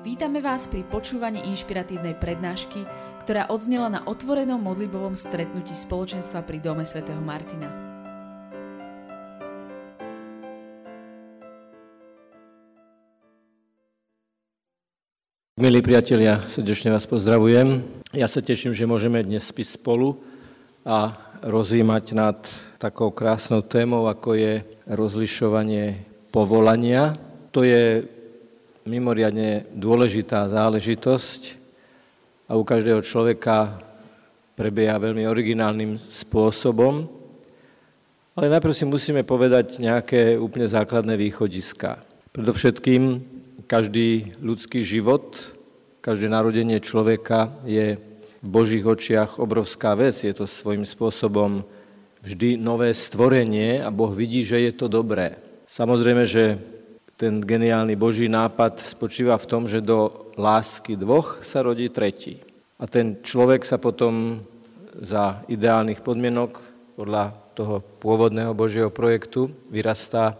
Vítame vás pri počúvaní inšpiratívnej prednášky, ktorá odznela na otvorenom modlibovom stretnutí spoločenstva pri Dome svätého Martina. Milí priatelia, srdečne vás pozdravujem. Ja sa teším, že môžeme dnes spíť spolu a rozímať nad takou krásnou témou, ako je rozlišovanie povolania. To je mimoriadne dôležitá záležitosť a u každého človeka prebieha veľmi originálnym spôsobom. Ale najprv si musíme povedať nejaké úplne základné východiska. Predovšetkým každý ľudský život, každé narodenie človeka je v Božích očiach obrovská vec. Je to svojím spôsobom vždy nové stvorenie a Boh vidí, že je to dobré. Samozrejme, že ten geniálny Boží nápad spočíva v tom, že do lásky dvoch sa rodí tretí. A ten človek sa potom za ideálnych podmienok podľa toho pôvodného Božieho projektu vyrastá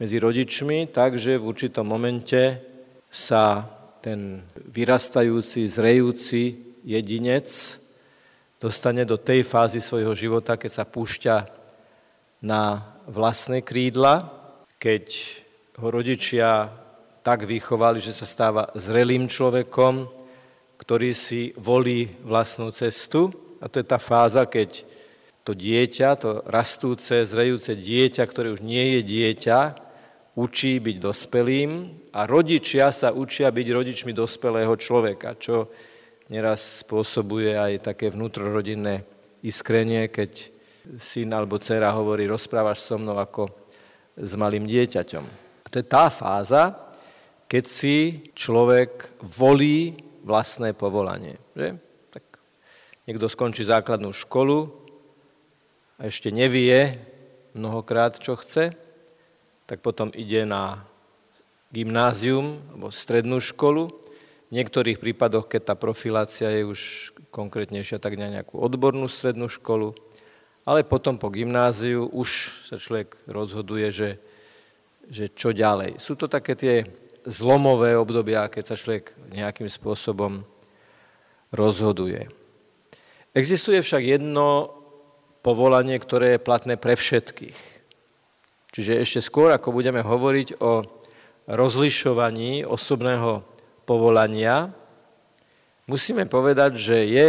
medzi rodičmi, takže v určitom momente sa ten vyrastajúci, zrejúci jedinec dostane do tej fázy svojho života, keď sa púšťa na vlastné krídla, keď ho rodičia tak vychovali, že sa stáva zrelým človekom, ktorý si volí vlastnú cestu. A to je tá fáza, keď to dieťa, to rastúce, zrejúce dieťa, ktoré už nie je dieťa, učí byť dospelým a rodičia sa učia byť rodičmi dospelého človeka, čo neraz spôsobuje aj také vnútrorodinné iskrenie, keď syn alebo dcera hovorí, rozprávaš so mnou ako s malým dieťaťom. To je tá fáza, keď si človek volí vlastné povolanie. Že? Tak niekto skončí základnú školu a ešte nevie mnohokrát, čo chce, tak potom ide na gymnázium alebo strednú školu. V niektorých prípadoch, keď tá profilácia je už konkrétnejšia, tak na nejakú odbornú strednú školu. Ale potom po gymnáziu už sa človek rozhoduje, že že čo ďalej. Sú to také tie zlomové obdobia, keď sa človek nejakým spôsobom rozhoduje. Existuje však jedno povolanie, ktoré je platné pre všetkých. Čiže ešte skôr, ako budeme hovoriť o rozlišovaní osobného povolania, musíme povedať, že je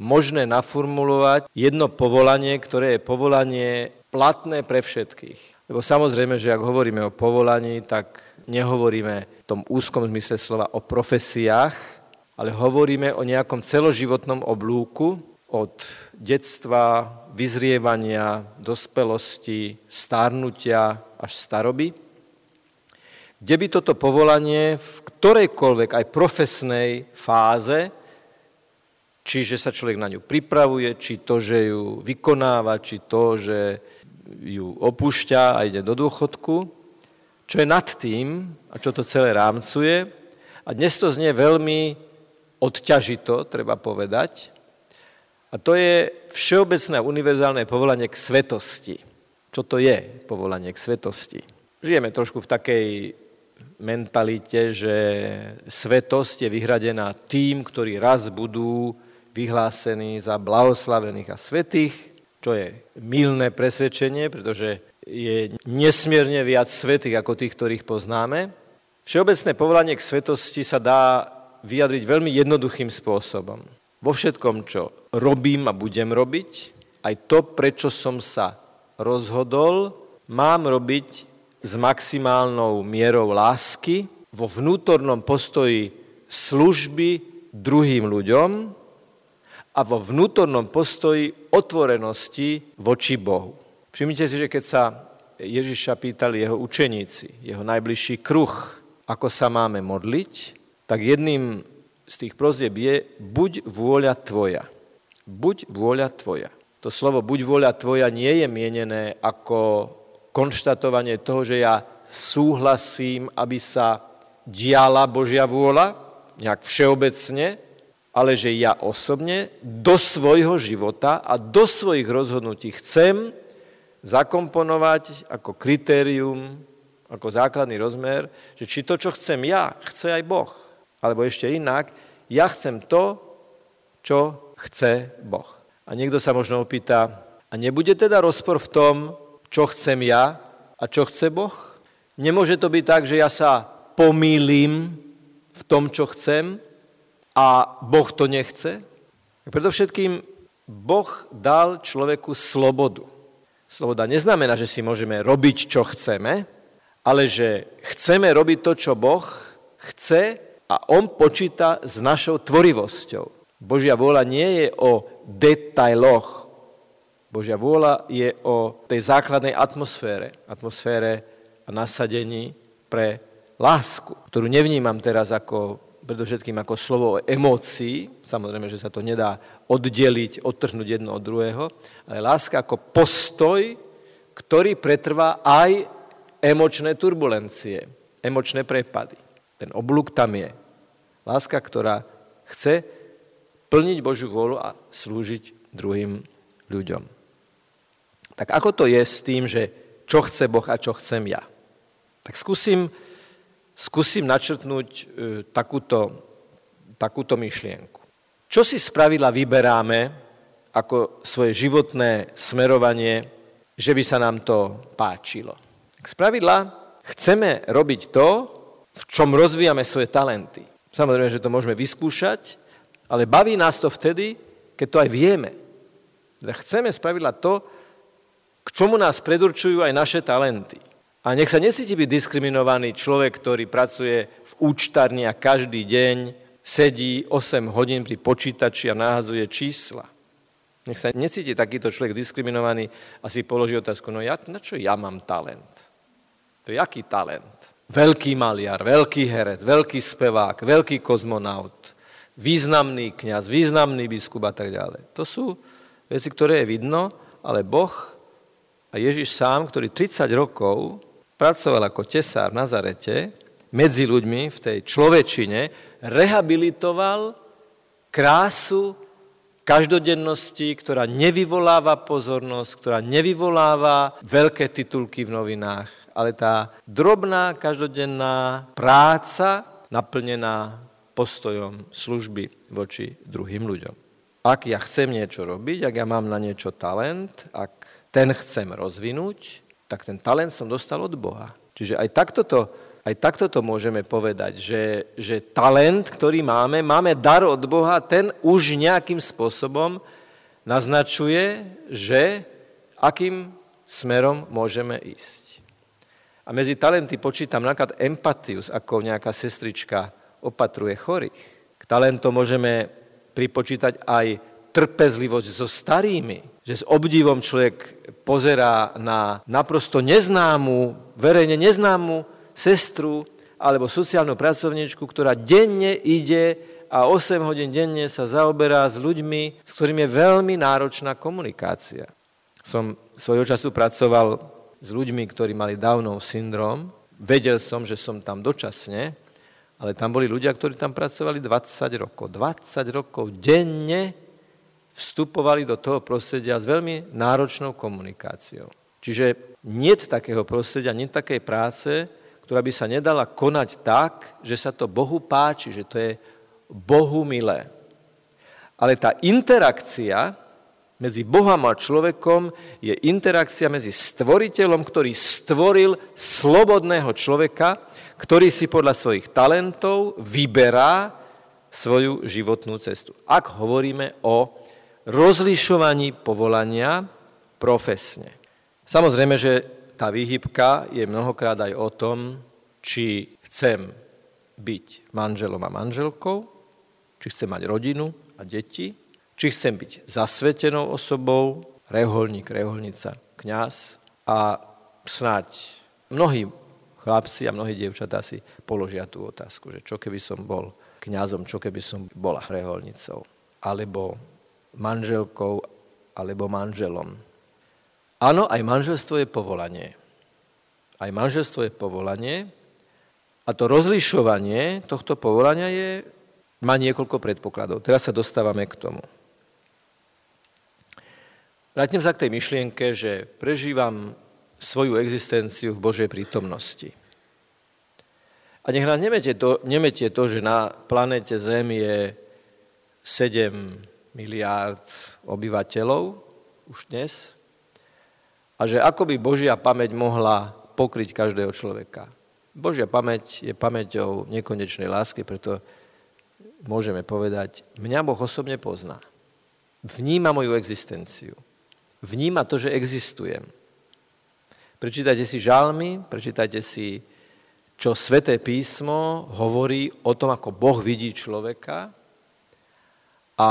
možné naformulovať jedno povolanie, ktoré je povolanie platné pre všetkých. Lebo samozrejme, že ak hovoríme o povolaní, tak nehovoríme v tom úzkom zmysle slova o profesiách, ale hovoríme o nejakom celoživotnom oblúku od detstva, vyzrievania, dospelosti, stárnutia až staroby, kde by toto povolanie v ktorejkoľvek aj profesnej fáze, čiže sa človek na ňu pripravuje, či to, že ju vykonáva, či to, že ju opúšťa a ide do dôchodku, čo je nad tým a čo to celé rámcuje. A dnes to znie veľmi odťažito, treba povedať. A to je všeobecné univerzálne povolanie k svetosti. Čo to je povolanie k svetosti? Žijeme trošku v takej mentalite, že svetosť je vyhradená tým, ktorí raz budú vyhlásení za blahoslavených a svetých, čo je milné presvedčenie, pretože je nesmierne viac svetých ako tých, ktorých poznáme. Všeobecné povolanie k svetosti sa dá vyjadriť veľmi jednoduchým spôsobom. Vo všetkom, čo robím a budem robiť, aj to, prečo som sa rozhodol, mám robiť s maximálnou mierou lásky, vo vnútornom postoji služby druhým ľuďom a vo vnútornom postoji otvorenosti voči Bohu. Všimnite si, že keď sa Ježiša pýtali jeho učeníci, jeho najbližší kruh, ako sa máme modliť, tak jedným z tých prozieb je buď vôľa tvoja. Buď vôľa tvoja. To slovo buď vôľa tvoja nie je mienené ako konštatovanie toho, že ja súhlasím, aby sa diala Božia vôľa, nejak všeobecne, ale že ja osobne do svojho života a do svojich rozhodnutí chcem zakomponovať ako kritérium, ako základný rozmer, že či to, čo chcem ja, chce aj Boh. Alebo ešte inak, ja chcem to, čo chce Boh. A niekto sa možno opýta, a nebude teda rozpor v tom, čo chcem ja a čo chce Boh? Nemôže to byť tak, že ja sa pomýlim v tom, čo chcem a Boh to nechce? Predovšetkým Boh dal človeku slobodu. Sloboda neznamená, že si môžeme robiť, čo chceme, ale že chceme robiť to, čo Boh chce a On počíta s našou tvorivosťou. Božia vôľa nie je o detailoch. Božia vôľa je o tej základnej atmosfére. Atmosfére a nasadení pre lásku, ktorú nevnímam teraz ako, predovšetkým ako slovo o emócii, samozrejme, že sa to nedá oddeliť, odtrhnúť jedno od druhého, ale láska ako postoj, ktorý pretrvá aj emočné turbulencie, emočné prepady. Ten oblúk tam je. Láska, ktorá chce plniť Božiu vôľu a slúžiť druhým ľuďom. Tak ako to je s tým, že čo chce Boh a čo chcem ja? Tak skúsim, skúsim načrtnúť e, takúto, takúto myšlienku. Čo si spravidla vyberáme ako svoje životné smerovanie, že by sa nám to páčilo? Spravidla chceme robiť to, v čom rozvíjame svoje talenty. Samozrejme, že to môžeme vyskúšať, ale baví nás to vtedy, keď to aj vieme. Teda chceme spravidla to, k čomu nás predurčujú aj naše talenty. A nech sa nesíti byť diskriminovaný človek, ktorý pracuje v účtarni a každý deň sedí 8 hodín pri počítači a nahazuje čísla. Nech sa necíti takýto človek diskriminovaný a si položí otázku, no ja, na čo ja mám talent? To je aký talent? Veľký maliar, veľký herec, veľký spevák, veľký kozmonaut, významný kňaz, významný biskup a tak ďalej. To sú veci, ktoré je vidno, ale Boh a Ježiš sám, ktorý 30 rokov pracoval ako tesár v Nazarete, medzi ľuďmi v tej človečine, rehabilitoval krásu každodennosti, ktorá nevyvoláva pozornosť, ktorá nevyvoláva veľké titulky v novinách, ale tá drobná každodenná práca naplnená postojom služby voči druhým ľuďom. Ak ja chcem niečo robiť, ak ja mám na niečo talent, ak ten chcem rozvinúť, tak ten talent som dostal od Boha. Čiže aj takto to, aj takto to môžeme povedať, že, že talent, ktorý máme, máme dar od Boha, ten už nejakým spôsobom naznačuje, že akým smerom môžeme ísť. A medzi talenty počítam napríklad empatius, ako nejaká sestrička opatruje chorých. K talentom môžeme pripočítať aj trpezlivosť so starými, že s obdivom človek pozerá na naprosto neznámu, verejne neznámu sestru alebo sociálnu pracovníčku, ktorá denne ide a 8 hodín denne sa zaoberá s ľuďmi, s ktorými je veľmi náročná komunikácia. Som svojho času pracoval s ľuďmi, ktorí mali Downov syndrom. Vedel som, že som tam dočasne, ale tam boli ľudia, ktorí tam pracovali 20 rokov. 20 rokov denne vstupovali do toho prostredia s veľmi náročnou komunikáciou. Čiže nie takého prostredia, nie takej práce, ktorá by sa nedala konať tak, že sa to Bohu páči, že to je Bohu milé. Ale tá interakcia medzi Bohom a človekom je interakcia medzi stvoriteľom, ktorý stvoril slobodného človeka, ktorý si podľa svojich talentov vyberá svoju životnú cestu. Ak hovoríme o rozlišovaní povolania profesne. Samozrejme, že tá výhybka je mnohokrát aj o tom, či chcem byť manželom a manželkou, či chcem mať rodinu a deti, či chcem byť zasvetenou osobou, reholník, reholnica, kňaz a snáď mnohí chlapci a mnohí dievčatá si položia tú otázku, že čo keby som bol kňazom, čo keby som bola reholnicou, alebo manželkou, alebo manželom. Áno, aj manželstvo je povolanie. Aj manželstvo je povolanie a to rozlišovanie tohto povolania je, má niekoľko predpokladov. Teraz sa dostávame k tomu. Vrátim sa k tej myšlienke, že prežívam svoju existenciu v Božej prítomnosti. A nech nás nemetie to, nemetie to, že na planete Zem je 7 miliárd obyvateľov už dnes a že ako by Božia pamäť mohla pokryť každého človeka. Božia pamäť je pamäťou nekonečnej lásky, preto môžeme povedať, mňa Boh osobne pozná. Vníma moju existenciu. Vníma to, že existujem. Prečítajte si žalmy, prečítajte si čo Sveté písmo hovorí o tom, ako Boh vidí človeka a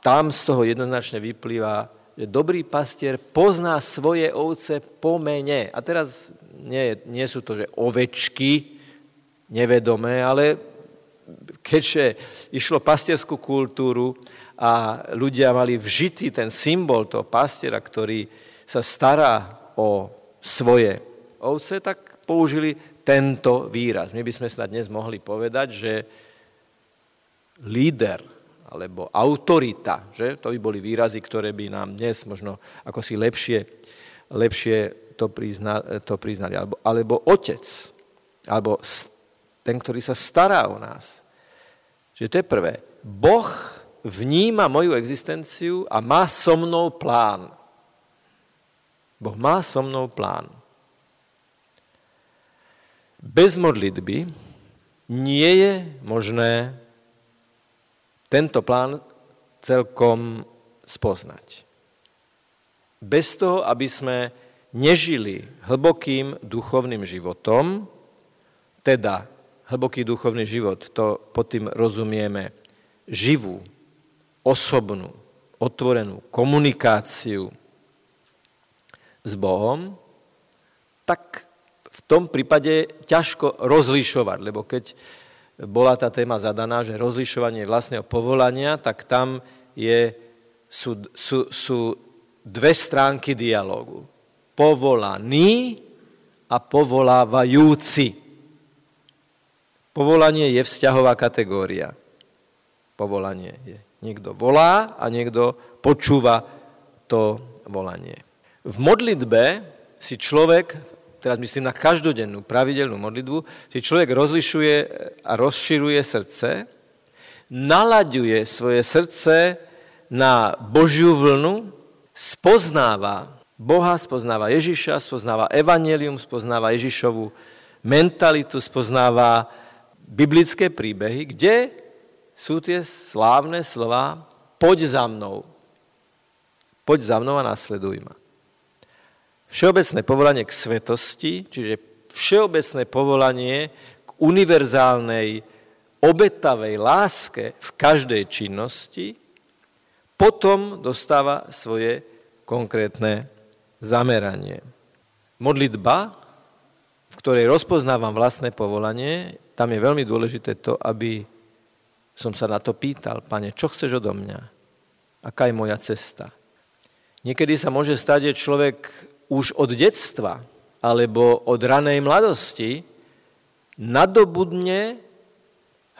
tam z toho jednoznačne vyplýva, že dobrý pastier pozná svoje ovce po mene. A teraz nie, nie sú to, že ovečky nevedomé, ale keďže išlo pastierskú kultúru a ľudia mali vžitý ten symbol toho pastiera, ktorý sa stará o svoje ovce, tak použili tento výraz. My by sme snad dnes mohli povedať, že líder alebo autorita, že? to by boli výrazy, ktoré by nám dnes možno ako si lepšie, lepšie to, prizna, to priznali. Alebo, alebo otec, alebo ten, ktorý sa stará o nás. Čiže to je prvé. Boh vníma moju existenciu a má so mnou plán. Boh má so mnou plán. Bez modlitby nie je možné tento plán celkom spoznať. Bez toho, aby sme nežili hlbokým duchovným životom, teda hlboký duchovný život, to pod tým rozumieme živú, osobnú, otvorenú komunikáciu s Bohom, tak v tom prípade ťažko rozlišovať, lebo keď bola tá téma zadaná, že rozlišovanie vlastného povolania, tak tam je, sú, sú, sú dve stránky dialogu. Povolaný a povolávajúci. Povolanie je vzťahová kategória. Povolanie je. Niekto volá a niekto počúva to volanie. V modlitbe si človek teraz myslím na každodennú, pravidelnú modlitbu, si človek rozlišuje a rozširuje srdce, nalaďuje svoje srdce na Božiu vlnu, spoznáva Boha, spoznáva Ježiša, spoznáva Evangelium, spoznáva Ježišovu mentalitu, spoznáva biblické príbehy, kde sú tie slávne slova poď za mnou. Poď za mnou a nasleduj ma. Všeobecné povolanie k svetosti, čiže všeobecné povolanie k univerzálnej obetavej láske v každej činnosti, potom dostáva svoje konkrétne zameranie. Modlitba, v ktorej rozpoznávam vlastné povolanie, tam je veľmi dôležité to, aby som sa na to pýtal, pane, čo chceš odo mňa? Aká je moja cesta? Niekedy sa môže stať, že človek už od detstva alebo od ranej mladosti nadobudne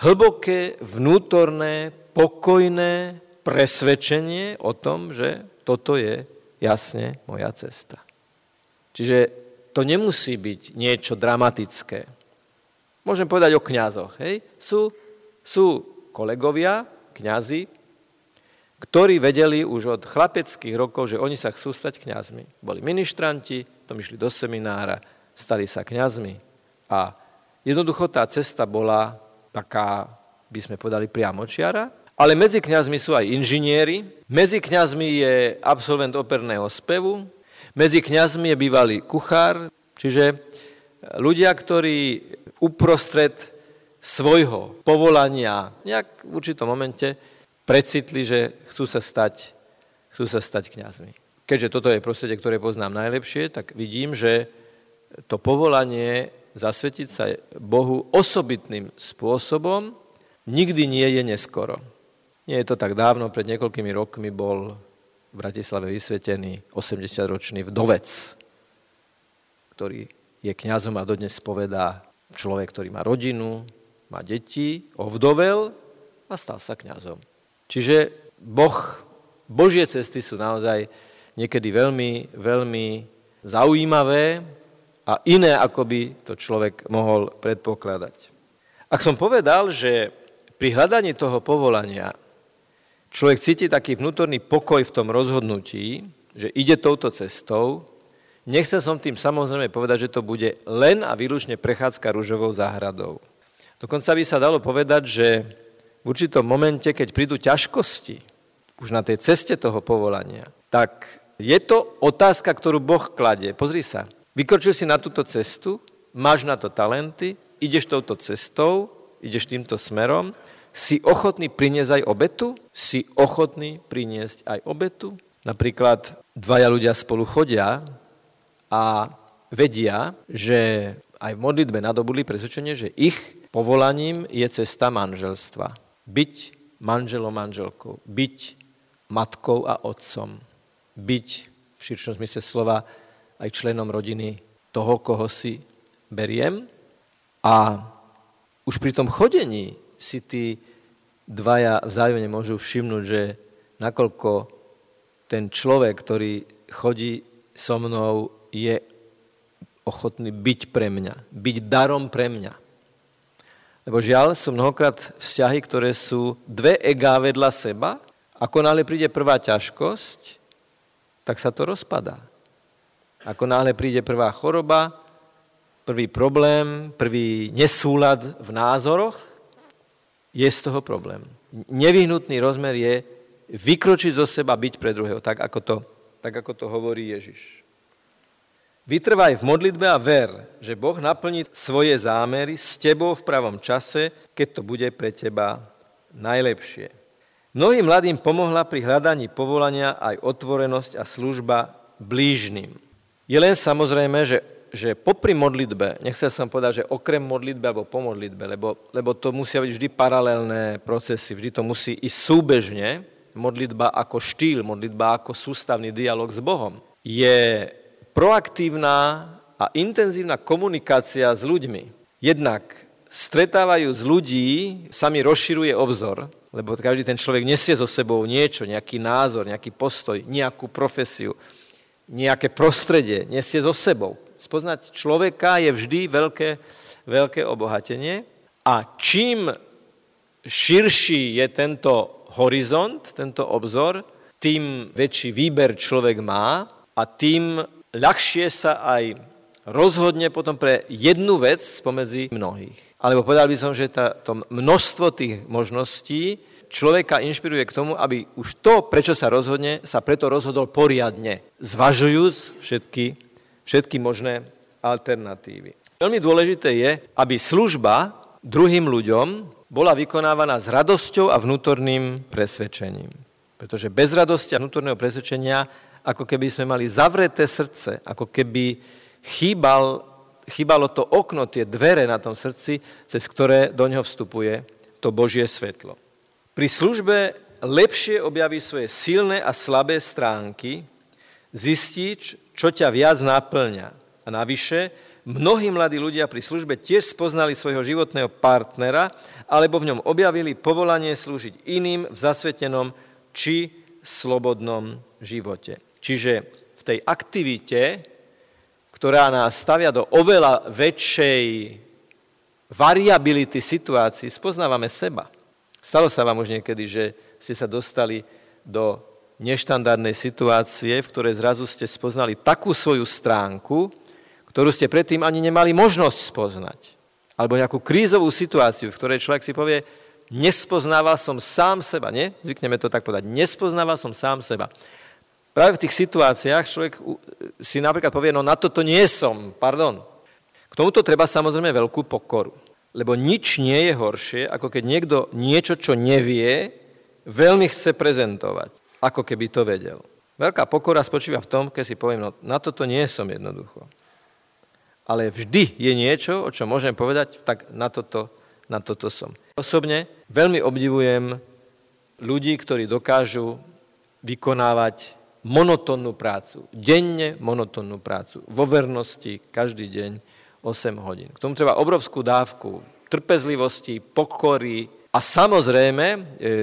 hlboké vnútorné, pokojné presvedčenie o tom, že toto je jasne moja cesta. Čiže to nemusí byť niečo dramatické. Môžem povedať o kňazoch. Hej? Sú, sú kolegovia, kňazi, ktorí vedeli už od chlapeckých rokov, že oni sa chcú stať kňazmi. Boli ministranti, tom išli do seminára, stali sa kňazmi. A jednoducho tá cesta bola taká, by sme povedali, priamočiara, ale medzi kňazmi sú aj inžinieri, medzi kňazmi je absolvent operného spevu, medzi kňazmi je bývalý kuchár, čiže ľudia, ktorí uprostred svojho povolania nejak v určitom momente precitli, že chcú sa stať, chcú sa stať kňazmi. Keďže toto je prostredie, ktoré poznám najlepšie, tak vidím, že to povolanie zasvetiť sa Bohu osobitným spôsobom nikdy nie je neskoro. Nie je to tak dávno, pred niekoľkými rokmi bol v Bratislave vysvetený 80-ročný vdovec, ktorý je kňazom a dodnes povedá človek, ktorý má rodinu, má deti, ovdovel a stal sa kňazom. Čiže boh, Božie cesty sú naozaj niekedy veľmi, veľmi zaujímavé a iné, ako by to človek mohol predpokladať. Ak som povedal, že pri hľadaní toho povolania človek cíti taký vnútorný pokoj v tom rozhodnutí, že ide touto cestou, nechcel som tým samozrejme povedať, že to bude len a výlučne prechádzka rúžovou záhradou. Dokonca by sa dalo povedať, že v určitom momente, keď prídu ťažkosti už na tej ceste toho povolania, tak je to otázka, ktorú Boh kladie. Pozri sa, Vykročil si na túto cestu, máš na to talenty, ideš touto cestou, ideš týmto smerom, si ochotný priniesť aj obetu? Si ochotný priniesť aj obetu? Napríklad dvaja ľudia spolu chodia a vedia, že aj v modlitbe nadobuli presvedčenie, že ich povolaním je cesta manželstva. Byť manželom, manželkou, byť matkou a otcom, byť v širšom zmysle slova aj členom rodiny toho, koho si beriem. A už pri tom chodení si tí dvaja vzájomne môžu všimnúť, že nakoľko ten človek, ktorý chodí so mnou, je ochotný byť pre mňa, byť darom pre mňa. Lebo žiaľ, sú mnohokrát vzťahy, ktoré sú dve egá vedľa seba, ako náhle príde prvá ťažkosť, tak sa to rozpadá. Ako náhle príde prvá choroba, prvý problém, prvý nesúlad v názoroch, je z toho problém. Nevyhnutný rozmer je vykročiť zo seba, byť pre druhého, tak ako to, tak ako to hovorí Ježiš. Vytrvaj v modlitbe a ver, že Boh naplní svoje zámery s tebou v pravom čase, keď to bude pre teba najlepšie. Mnohým mladým pomohla pri hľadaní povolania aj otvorenosť a služba blížnym. Je len samozrejme, že, že popri modlitbe, nechcel som povedať, že okrem modlitbe alebo po modlitbe, lebo, lebo to musia byť vždy paralelné procesy, vždy to musí ísť súbežne, modlitba ako štýl, modlitba ako sústavný dialog s Bohom. Je proaktívna a intenzívna komunikácia s ľuďmi. Jednak stretávajú z ľudí, sami rozširuje obzor, lebo každý ten človek nesie so sebou niečo, nejaký názor, nejaký postoj, nejakú profesiu nejaké prostredie, nesie so sebou. Spoznať človeka je vždy veľké, veľké obohatenie a čím širší je tento horizont, tento obzor, tým väčší výber človek má a tým ľahšie sa aj rozhodne potom pre jednu vec spomedzi mnohých. Alebo povedal by som, že tá, to množstvo tých možností človeka inšpiruje k tomu, aby už to, prečo sa rozhodne, sa preto rozhodol poriadne, zvažujúc všetky, všetky možné alternatívy. Veľmi dôležité je, aby služba druhým ľuďom bola vykonávaná s radosťou a vnútorným presvedčením. Pretože bez radosti a vnútorného presvedčenia, ako keby sme mali zavreté srdce, ako keby chýbal, chýbalo to okno, tie dvere na tom srdci, cez ktoré do ňoho vstupuje to Božie svetlo. Pri službe lepšie objaví svoje silné a slabé stránky, zistí, čo ťa viac naplňa. A navyše, mnohí mladí ľudia pri službe tiež spoznali svojho životného partnera alebo v ňom objavili povolanie slúžiť iným v zasvetenom či slobodnom živote. Čiže v tej aktivite, ktorá nás stavia do oveľa väčšej variability situácií, spoznávame seba. Stalo sa vám už niekedy, že ste sa dostali do neštandardnej situácie, v ktorej zrazu ste spoznali takú svoju stránku, ktorú ste predtým ani nemali možnosť spoznať. Alebo nejakú krízovú situáciu, v ktorej človek si povie, nespoznával som sám seba, nie? Zvykneme to tak povedať, nespoznával som sám seba. Práve v tých situáciách človek si napríklad povie, no na toto nie som, pardon. K tomuto treba samozrejme veľkú pokoru. Lebo nič nie je horšie, ako keď niekto niečo, čo nevie, veľmi chce prezentovať, ako keby to vedel. Veľká pokora spočíva v tom, keď si poviem, no na toto nie som jednoducho. Ale vždy je niečo, o čom môžem povedať, tak na toto, na toto som. Osobne veľmi obdivujem ľudí, ktorí dokážu vykonávať monotónnu prácu. Denne monotónnu prácu. Vo vernosti každý deň 8 hodín. K tomu treba obrovskú dávku trpezlivosti, pokory a samozrejme e,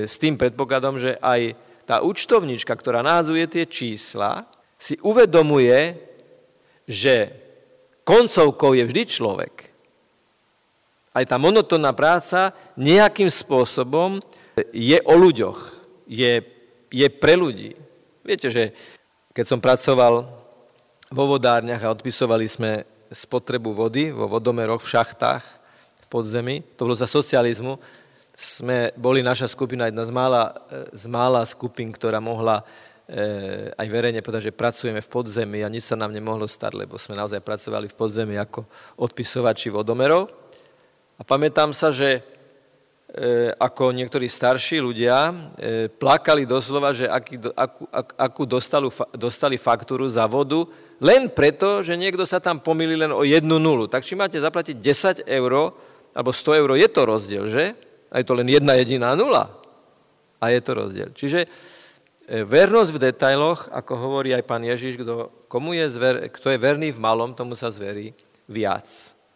s tým predpokladom, že aj tá účtovnička, ktorá názuje tie čísla, si uvedomuje, že koncovkou je vždy človek. Aj tá monotónna práca nejakým spôsobom je o ľuďoch, je, je pre ľudí. Viete, že keď som pracoval vo vodárniach a odpisovali sme spotrebu vody vo vodomeroch, v šachtách, v podzemí, to bolo za socializmu, sme boli naša skupina jedna z mála, z mála skupín, ktorá mohla e, aj verejne povedať, že pracujeme v podzemí a nič sa nám nemohlo stať, lebo sme naozaj pracovali v podzemí ako odpisovači vodomerov. A pamätám sa, že ako niektorí starší ľudia e, plakali doslova, že aký, akú, ak, akú dostali, dostali faktúru za vodu, len preto, že niekto sa tam pomýli len o jednu nulu. Tak či máte zaplatiť 10 eur alebo 100 eur, je to rozdiel, že? A je to len jedna jediná nula. A je to rozdiel. Čiže e, vernosť v detailoch, ako hovorí aj pán Ježiš, kto, komu je zver, kto je verný v malom, tomu sa zverí viac.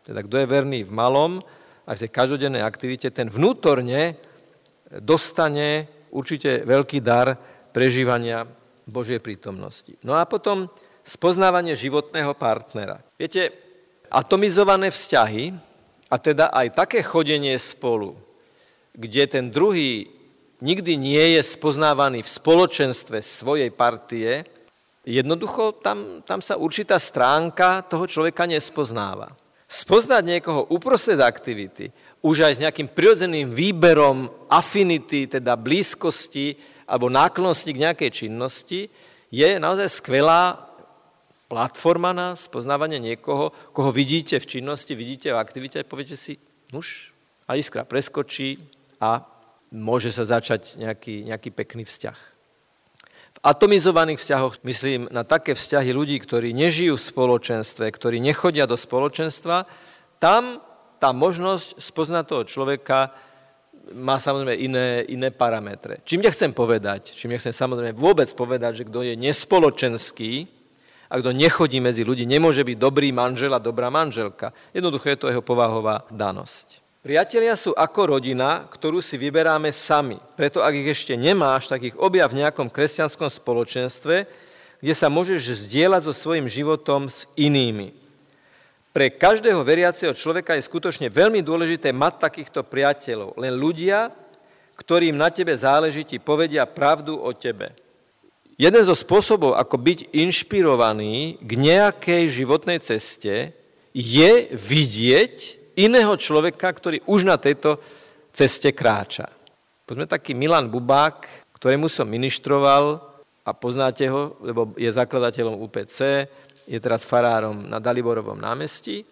Teda kto je verný v malom, aj v tej každodennej aktivite, ten vnútorne dostane určite veľký dar prežívania Božej prítomnosti. No a potom spoznávanie životného partnera. Viete, atomizované vzťahy, a teda aj také chodenie spolu, kde ten druhý nikdy nie je spoznávaný v spoločenstve svojej partie, jednoducho tam, tam sa určitá stránka toho človeka nespoznáva. Spoznať niekoho uprostred aktivity, už aj s nejakým prirodzeným výberom afinity, teda blízkosti alebo náklonnosti k nejakej činnosti, je naozaj skvelá platforma na spoznávanie niekoho, koho vidíte v činnosti, vidíte v aktivite a poviete si, nuž, a iskra preskočí, a môže sa začať nejaký, nejaký pekný vzťah. Atomizovaných vzťahoch myslím na také vzťahy ľudí, ktorí nežijú v spoločenstve, ktorí nechodia do spoločenstva, tam tá možnosť spoznať toho človeka má samozrejme iné, iné parametre. Čím nechcem povedať, čím nechcem samozrejme vôbec povedať, že kto je nespoločenský a kto nechodí medzi ľudí, nemôže byť dobrý manžel a dobrá manželka. Jednoducho je to jeho povahová danosť. Priatelia sú ako rodina, ktorú si vyberáme sami. Preto ak ich ešte nemáš, tak ich objav v nejakom kresťanskom spoločenstve, kde sa môžeš zdieľať so svojím životom s inými. Pre každého veriaceho človeka je skutočne veľmi dôležité mať takýchto priateľov. Len ľudia, ktorým na tebe záleží, ti povedia pravdu o tebe. Jeden zo spôsobov, ako byť inšpirovaný k nejakej životnej ceste, je vidieť iného človeka, ktorý už na tejto ceste kráča. Poďme taký Milan Bubák, ktorému som ministroval a poznáte ho, lebo je zakladateľom UPC, je teraz farárom na Daliborovom námestí.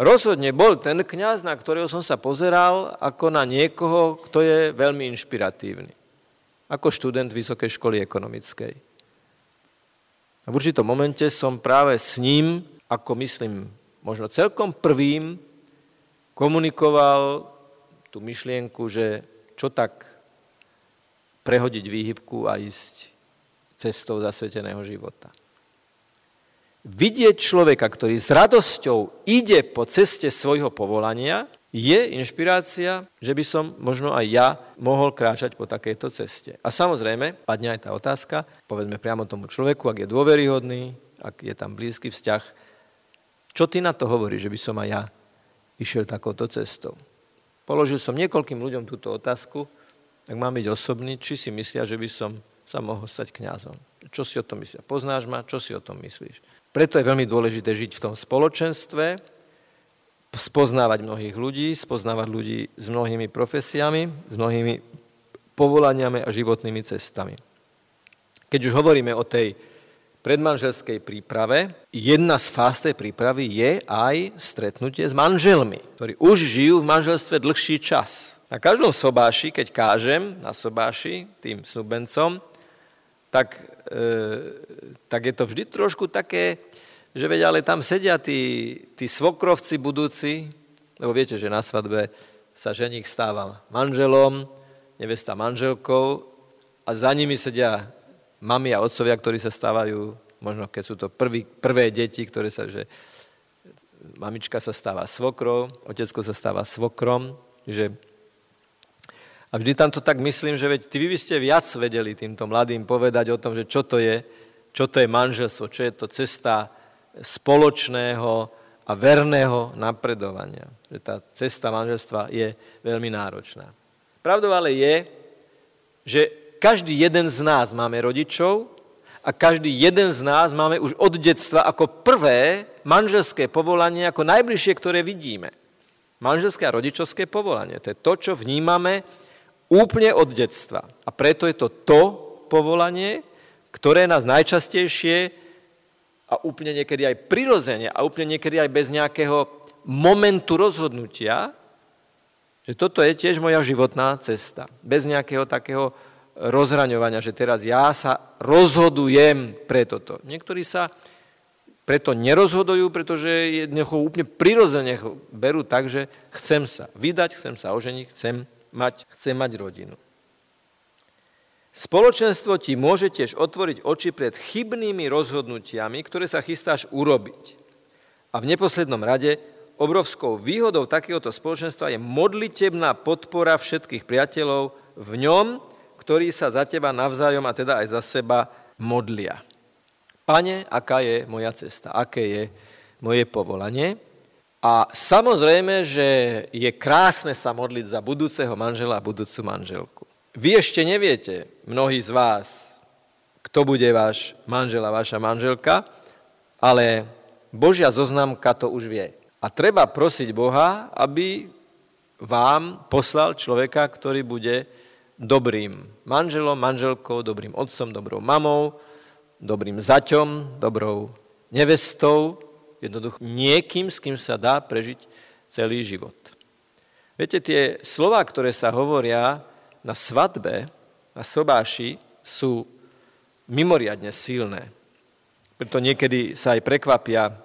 Rozhodne bol ten kňaz, na ktorého som sa pozeral ako na niekoho, kto je veľmi inšpiratívny. Ako študent Vysokej školy ekonomickej. A v určitom momente som práve s ním, ako myslím, možno celkom prvým komunikoval tú myšlienku, že čo tak prehodiť výhybku a ísť cestou zasveteného života. Vidieť človeka, ktorý s radosťou ide po ceste svojho povolania, je inšpirácia, že by som možno aj ja mohol kráčať po takejto ceste. A samozrejme, padne aj tá otázka, povedzme priamo tomu človeku, ak je dôveryhodný, ak je tam blízky vzťah, čo ty na to hovoríš, že by som aj ja išiel takouto cestou. Položil som niekoľkým ľuďom túto otázku, tak mám byť osobný, či si myslia, že by som sa mohol stať kňazom. Čo si o tom myslia? Poznáš ma? Čo si o tom myslíš? Preto je veľmi dôležité žiť v tom spoločenstve, spoznávať mnohých ľudí, spoznávať ľudí s mnohými profesiami, s mnohými povolaniami a životnými cestami. Keď už hovoríme o tej predmanželskej príprave, jedna z fáz tej prípravy je aj stretnutie s manželmi, ktorí už žijú v manželstve dlhší čas. Na každom sobáši, keď kážem na sobáši tým snubencom, tak, e, tak je to vždy trošku také, že veď ale tam sedia tí, tí svokrovci budúci, lebo viete, že na svadbe sa ženík stáva manželom, nevesta manželkou a za nimi sedia mami a otcovia, ktorí sa stávajú, možno keď sú to prvý, prvé deti, ktoré sa, že mamička sa stáva svokrou, otecko sa stáva svokrom, že a vždy tam to tak myslím, že veď vy by ste viac vedeli týmto mladým povedať o tom, že čo to je, čo to je manželstvo, čo je to cesta spoločného a verného napredovania. Že tá cesta manželstva je veľmi náročná. Pravdou ale je, že každý jeden z nás máme rodičov a každý jeden z nás máme už od detstva ako prvé manželské povolanie, ako najbližšie, ktoré vidíme. Manželské a rodičovské povolanie. To je to, čo vnímame úplne od detstva. A preto je to to povolanie, ktoré nás najčastejšie a úplne niekedy aj prirodzene a úplne niekedy aj bez nejakého momentu rozhodnutia, že toto je tiež moja životná cesta. Bez nejakého takého rozhraňovania, že teraz ja sa rozhodujem pre toto. Niektorí sa preto nerozhodujú, pretože jednoducho úplne prirodzene berú tak, že chcem sa vydať, chcem sa oženiť, chcem mať, chcem mať rodinu. Spoločenstvo ti môže tiež otvoriť oči pred chybnými rozhodnutiami, ktoré sa chystáš urobiť. A v neposlednom rade obrovskou výhodou takéhoto spoločenstva je modlitebná podpora všetkých priateľov v ňom, ktorí sa za teba navzájom a teda aj za seba modlia. Pane, aká je moja cesta, aké je moje povolanie. A samozrejme, že je krásne sa modliť za budúceho manžela a budúcu manželku. Vy ešte neviete, mnohí z vás, kto bude váš manžel a vaša manželka, ale Božia zoznamka to už vie. A treba prosiť Boha, aby vám poslal človeka, ktorý bude dobrým manželom, manželkou, dobrým otcom, dobrou mamou, dobrým zaťom, dobrou nevestou, jednoducho niekým, s kým sa dá prežiť celý život. Viete, tie slova, ktoré sa hovoria na svadbe, na sobáši sú mimoriadne silné. Preto niekedy sa aj prekvapia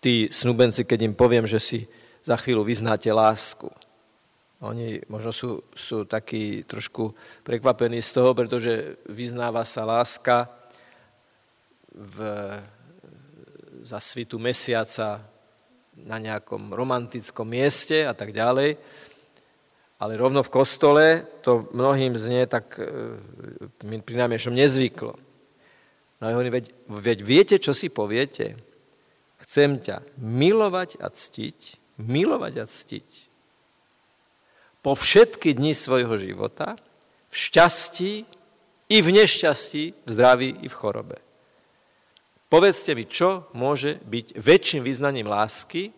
tí snúbenci, keď im poviem, že si za chvíľu vyznáte lásku. Oni možno sú, sú takí trošku prekvapení z toho, pretože vyznáva sa láska v, za svitu mesiaca na nejakom romantickom mieste a tak ďalej ale rovno v kostole to mnohým znie tak e, pri najmenšom nezvyklo. No ale hovorím, veď, veď viete, čo si poviete? Chcem ťa milovať a ctiť, milovať a ctiť. Po všetky dni svojho života, v šťastí i v nešťastí, v zdraví i v chorobe. Povedzte mi, čo môže byť väčším vyznaním lásky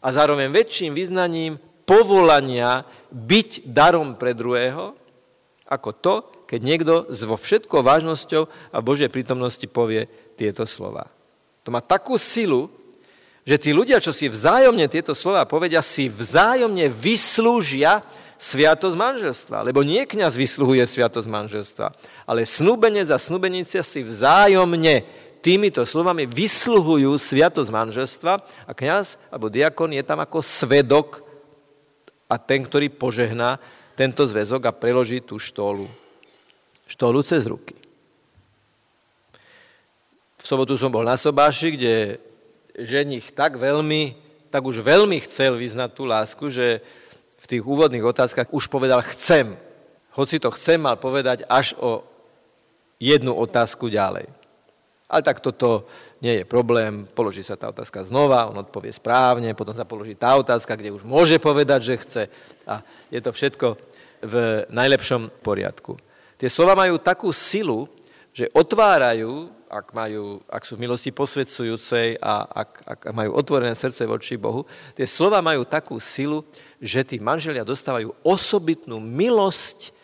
a zároveň väčším vyznaním povolania byť darom pre druhého, ako to, keď niekto vo všetkou vážnosťou a Božej prítomnosti povie tieto slova. To má takú silu, že tí ľudia, čo si vzájomne tieto slova povedia, si vzájomne vyslúžia sviatosť manželstva. Lebo nie kniaz vysluhuje sviatosť manželstva, ale snúbenec a snúbenica si vzájomne týmito slovami vysluhujú sviatosť manželstva a kniaz alebo diakon je tam ako svedok a ten, ktorý požehná tento zväzok a preloží tú štólu. Štólu cez ruky. V sobotu som bol na Sobáši, kde ženich tak veľmi, tak už veľmi chcel vyznať tú lásku, že v tých úvodných otázkach už povedal chcem. Hoci to chcem, mal povedať až o jednu otázku ďalej. Ale tak toto nie je problém, položí sa tá otázka znova, on odpovie správne, potom sa položí tá otázka, kde už môže povedať, že chce a je to všetko v najlepšom poriadku. Tie slova majú takú silu, že otvárajú, ak, majú, ak sú v milosti posvedcujúcej a ak, ak majú otvorené srdce voči Bohu, tie slova majú takú silu, že tí manželia dostávajú osobitnú milosť,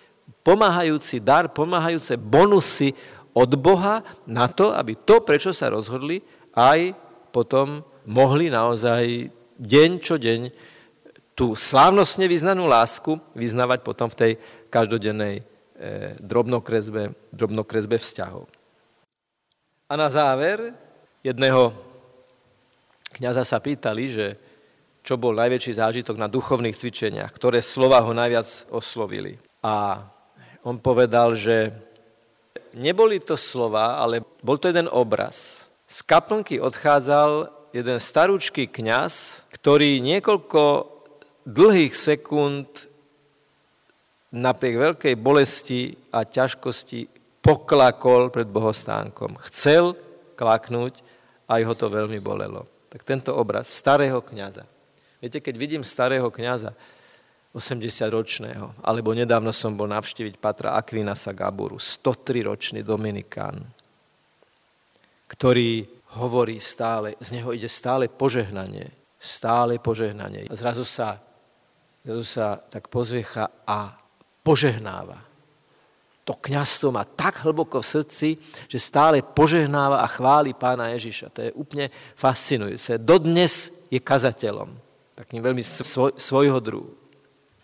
pomáhajúci dar, pomáhajúce bonusy od Boha na to, aby to, prečo sa rozhodli, aj potom mohli naozaj deň čo deň tú slávnostne vyznanú lásku vyznávať potom v tej každodennej drobnokresbe, drobnokresbe vzťahov. A na záver jedného kniaza sa pýtali, že čo bol najväčší zážitok na duchovných cvičeniach, ktoré slova ho najviac oslovili. A on povedal, že neboli to slova, ale bol to jeden obraz. Z kaplnky odchádzal jeden starúčký kňaz, ktorý niekoľko dlhých sekúnd napriek veľkej bolesti a ťažkosti poklakol pred bohostánkom. Chcel klaknúť, aj ho to veľmi bolelo. tak tento obraz starého kniaza. Viete, keď vidím starého kniaza, 80-ročného, alebo nedávno som bol navštíviť Patra Aquinasa Gaburu, 103-ročný Dominikán, ktorý hovorí stále, z neho ide stále požehnanie, stále požehnanie. A zrazu sa, zrazu sa tak pozviecha a požehnáva. To kniazstvo má tak hlboko v srdci, že stále požehnáva a chváli pána Ježiša. To je úplne fascinujúce. Dodnes je kazateľom, takým veľmi svoj, svojho druhu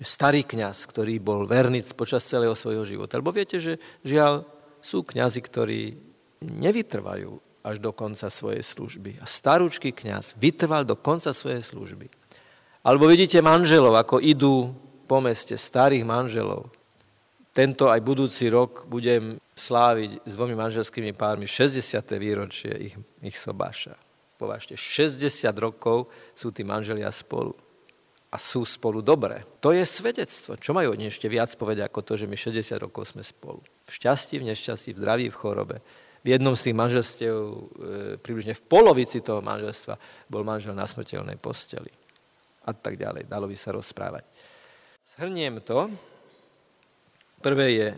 starý kňaz, ktorý bol verný počas celého svojho života. Lebo viete, že žiaľ sú kňazi, ktorí nevytrvajú až do konca svojej služby. A starúčky kňaz vytrval do konca svojej služby. Alebo vidíte manželov, ako idú po meste, starých manželov. Tento aj budúci rok budem sláviť s dvomi manželskými pármi 60. výročie ich, ich sobáša. Považte, 60 rokov sú tí manželia spolu a sú spolu dobre. To je svedectvo. Čo majú oni ešte viac povedať ako to, že my 60 rokov sme spolu. V šťastí, v nešťastí, v zdraví, v chorobe. V jednom z tých manželstiev, e, približne v polovici toho manželstva, bol manžel na smrteľnej posteli. A tak ďalej. Dalo by sa rozprávať. Shrniem to. Prvé je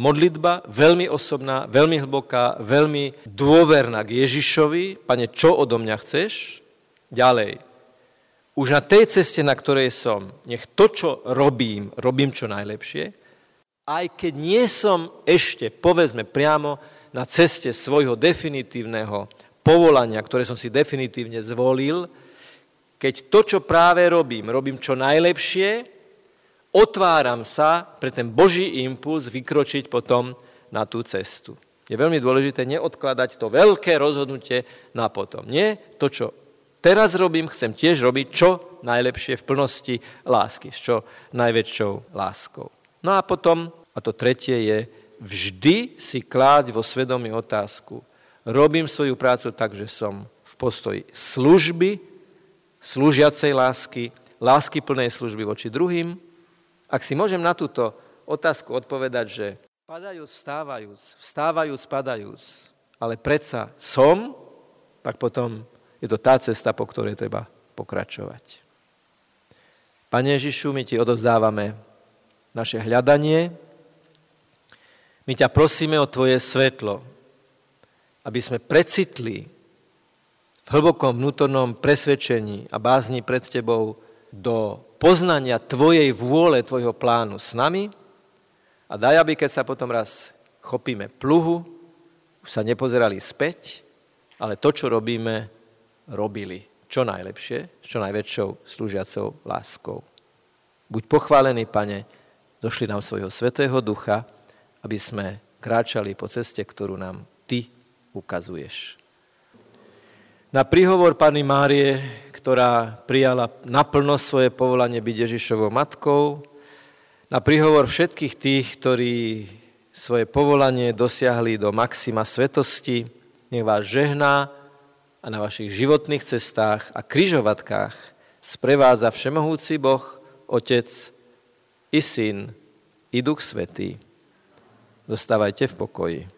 modlitba, veľmi osobná, veľmi hlboká, veľmi dôverná k Ježišovi. Pane, čo odo mňa chceš? Ďalej, už na tej ceste, na ktorej som, nech to, čo robím, robím čo najlepšie, aj keď nie som ešte, povedzme priamo, na ceste svojho definitívneho povolania, ktoré som si definitívne zvolil, keď to, čo práve robím, robím čo najlepšie, otváram sa pre ten Boží impuls vykročiť potom na tú cestu. Je veľmi dôležité neodkladať to veľké rozhodnutie na potom. Nie to, čo teraz robím, chcem tiež robiť čo najlepšie v plnosti lásky, s čo najväčšou láskou. No a potom, a to tretie je, vždy si kláť vo svedomí otázku. Robím svoju prácu tak, že som v postoji služby, slúžiacej lásky, lásky plnej služby voči druhým. Ak si môžem na túto otázku odpovedať, že padajúc, vstávajúc, vstávajúc, padajúc, ale predsa som, tak potom je to tá cesta, po ktorej treba pokračovať. Pane Ježišu, my ti odovzdávame naše hľadanie. My ťa prosíme o tvoje svetlo, aby sme precitli v hlbokom vnútornom presvedčení a bázni pred tebou do poznania tvojej vôle, tvojho plánu s nami a daj, aby keď sa potom raz chopíme pluhu, už sa nepozerali späť, ale to, čo robíme, robili čo najlepšie, čo najväčšou slúžiacou láskou. Buď pochválený, Pane, došli nám svojho svetého ducha, aby sme kráčali po ceste, ktorú nám Ty ukazuješ. Na príhovor Pany Márie, ktorá prijala naplno svoje povolanie byť Ježišovou matkou, na príhovor všetkých tých, ktorí svoje povolanie dosiahli do maxima svetosti, nech vás žehná a na vašich životných cestách a kryžovatkách sprevádza Všemohúci Boh, Otec i Syn i Duch Svetý. Dostávajte v pokoji.